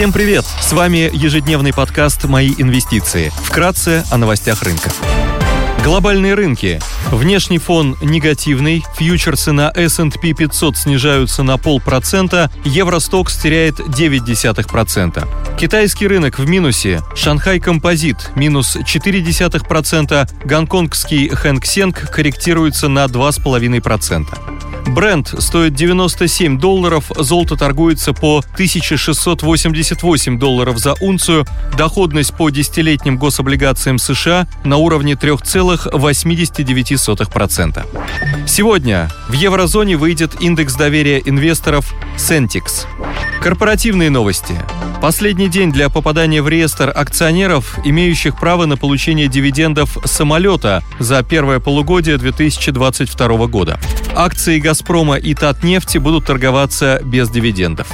Всем привет! С вами ежедневный подкаст «Мои инвестиции». Вкратце о новостях рынка. Глобальные рынки. Внешний фон негативный, фьючерсы на S&P 500 снижаются на полпроцента, Евростокс теряет 0,9%. Китайский рынок в минусе, Шанхай Композит минус 0,4%, гонконгский Хэнк Сенг корректируется на 2,5%. Бренд стоит 97 долларов, золото торгуется по 1688 долларов за унцию, доходность по десятилетним гособлигациям США на уровне 3,89%. Сегодня в еврозоне выйдет индекс доверия инвесторов Centix. Корпоративные новости. Последний день для попадания в реестр акционеров, имеющих право на получение дивидендов самолета за первое полугодие 2022 года. Акции «Газпрома» и «Татнефти» будут торговаться без дивидендов.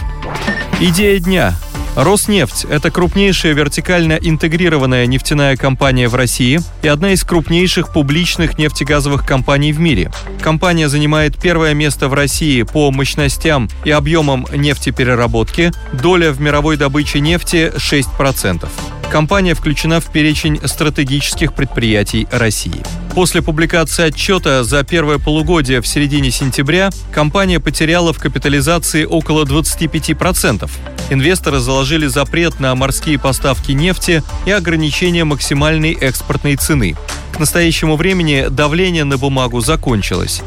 Идея дня. Роснефть – это крупнейшая вертикально интегрированная нефтяная компания в России и одна из крупнейших публичных нефтегазовых компаний в мире. Компания занимает первое место в России по мощностям и объемам нефтепереработки, доля в мировой добыче нефти – 6%. Компания включена в перечень стратегических предприятий России. После публикации отчета за первое полугодие в середине сентября компания потеряла в капитализации около 25%. Инвесторы заложили запрет на морские поставки нефти и ограничение максимальной экспортной цены. К настоящему времени давление на бумагу закончилось.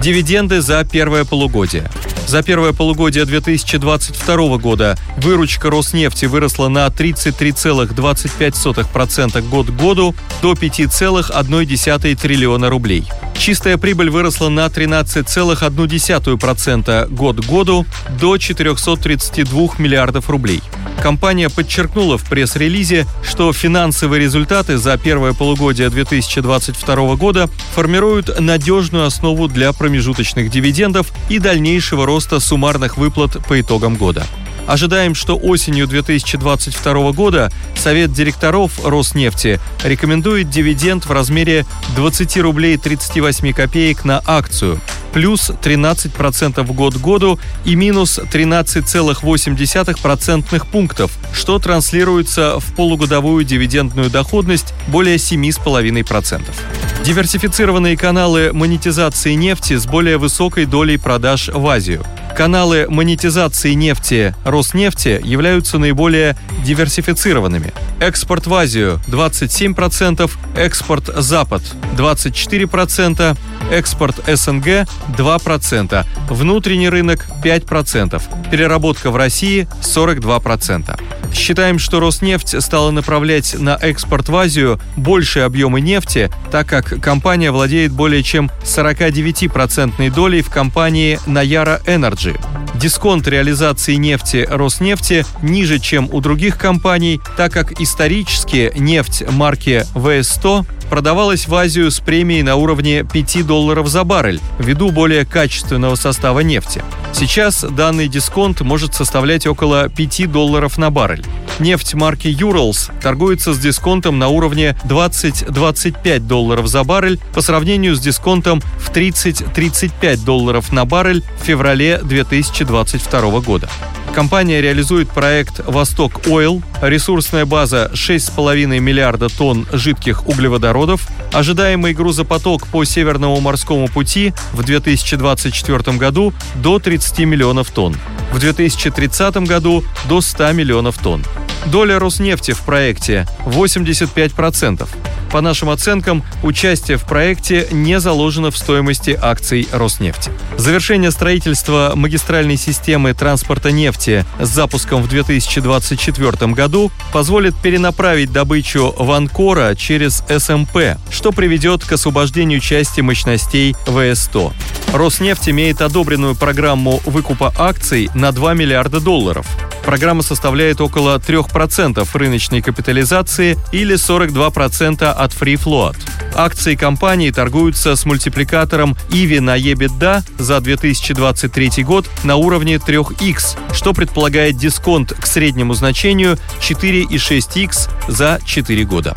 Дивиденды за первое полугодие. За первое полугодие 2022 года выручка Роснефти выросла на 33,25% год к году до 5,1 триллиона рублей. Чистая прибыль выросла на 13,1% год к году до 432 миллиардов рублей. Компания подчеркнула в пресс-релизе, что финансовые результаты за первое полугодие 2022 года формируют надежную основу для промежуточных дивидендов и дальнейшего роста суммарных выплат по итогам года. Ожидаем, что осенью 2022 года Совет директоров Роснефти рекомендует дивиденд в размере 20 рублей 38 копеек на акцию, плюс 13% в год году и минус 13,8% пунктов, что транслируется в полугодовую дивидендную доходность более 7,5%. Диверсифицированные каналы монетизации нефти с более высокой долей продаж в Азию – Каналы монетизации нефти Роснефти являются наиболее диверсифицированными. Экспорт в Азию 27%, экспорт Запад 24%, экспорт СНГ 2%, внутренний рынок 5%, переработка в России 42%. Считаем, что Роснефть стала направлять на экспорт в Азию большие объемы нефти, так как компания владеет более чем 49% долей в компании Nayara Energy. Дисконт реализации нефти Роснефти ниже, чем у других компаний, так как исторически нефть марки ВС-100 продавалась в Азию с премией на уровне 5 долларов за баррель, ввиду более качественного состава нефти. Сейчас данный дисконт может составлять около 5 долларов на баррель. Нефть марки Urals торгуется с дисконтом на уровне 20-25 долларов за баррель по сравнению с дисконтом в 30-35 долларов на баррель в феврале 2022 года. Компания реализует проект «Восток Ойл», ресурсная база 6,5 миллиарда тонн жидких углеводородов, ожидаемый грузопоток по Северному морскому пути в 2024 году до 30 миллионов тонн, в 2030 году до 100 миллионов тонн. Доля Роснефти в проекте 85%. По нашим оценкам, участие в проекте не заложено в стоимости акций Роснефти. Завершение строительства магистральной системы транспорта нефти с запуском в 2024 году позволит перенаправить добычу в Анкора через СМП, что приведет к освобождению части мощностей ВС-100. Роснефть имеет одобренную программу выкупа акций на 2 миллиарда долларов. Программа составляет около 3% рыночной капитализации или 42% от Free Float. Акции компании торгуются с мультипликатором EV на EBITDA за 2023 год на уровне 3x, что предполагает дисконт к среднему значению 4,6x за 4 года.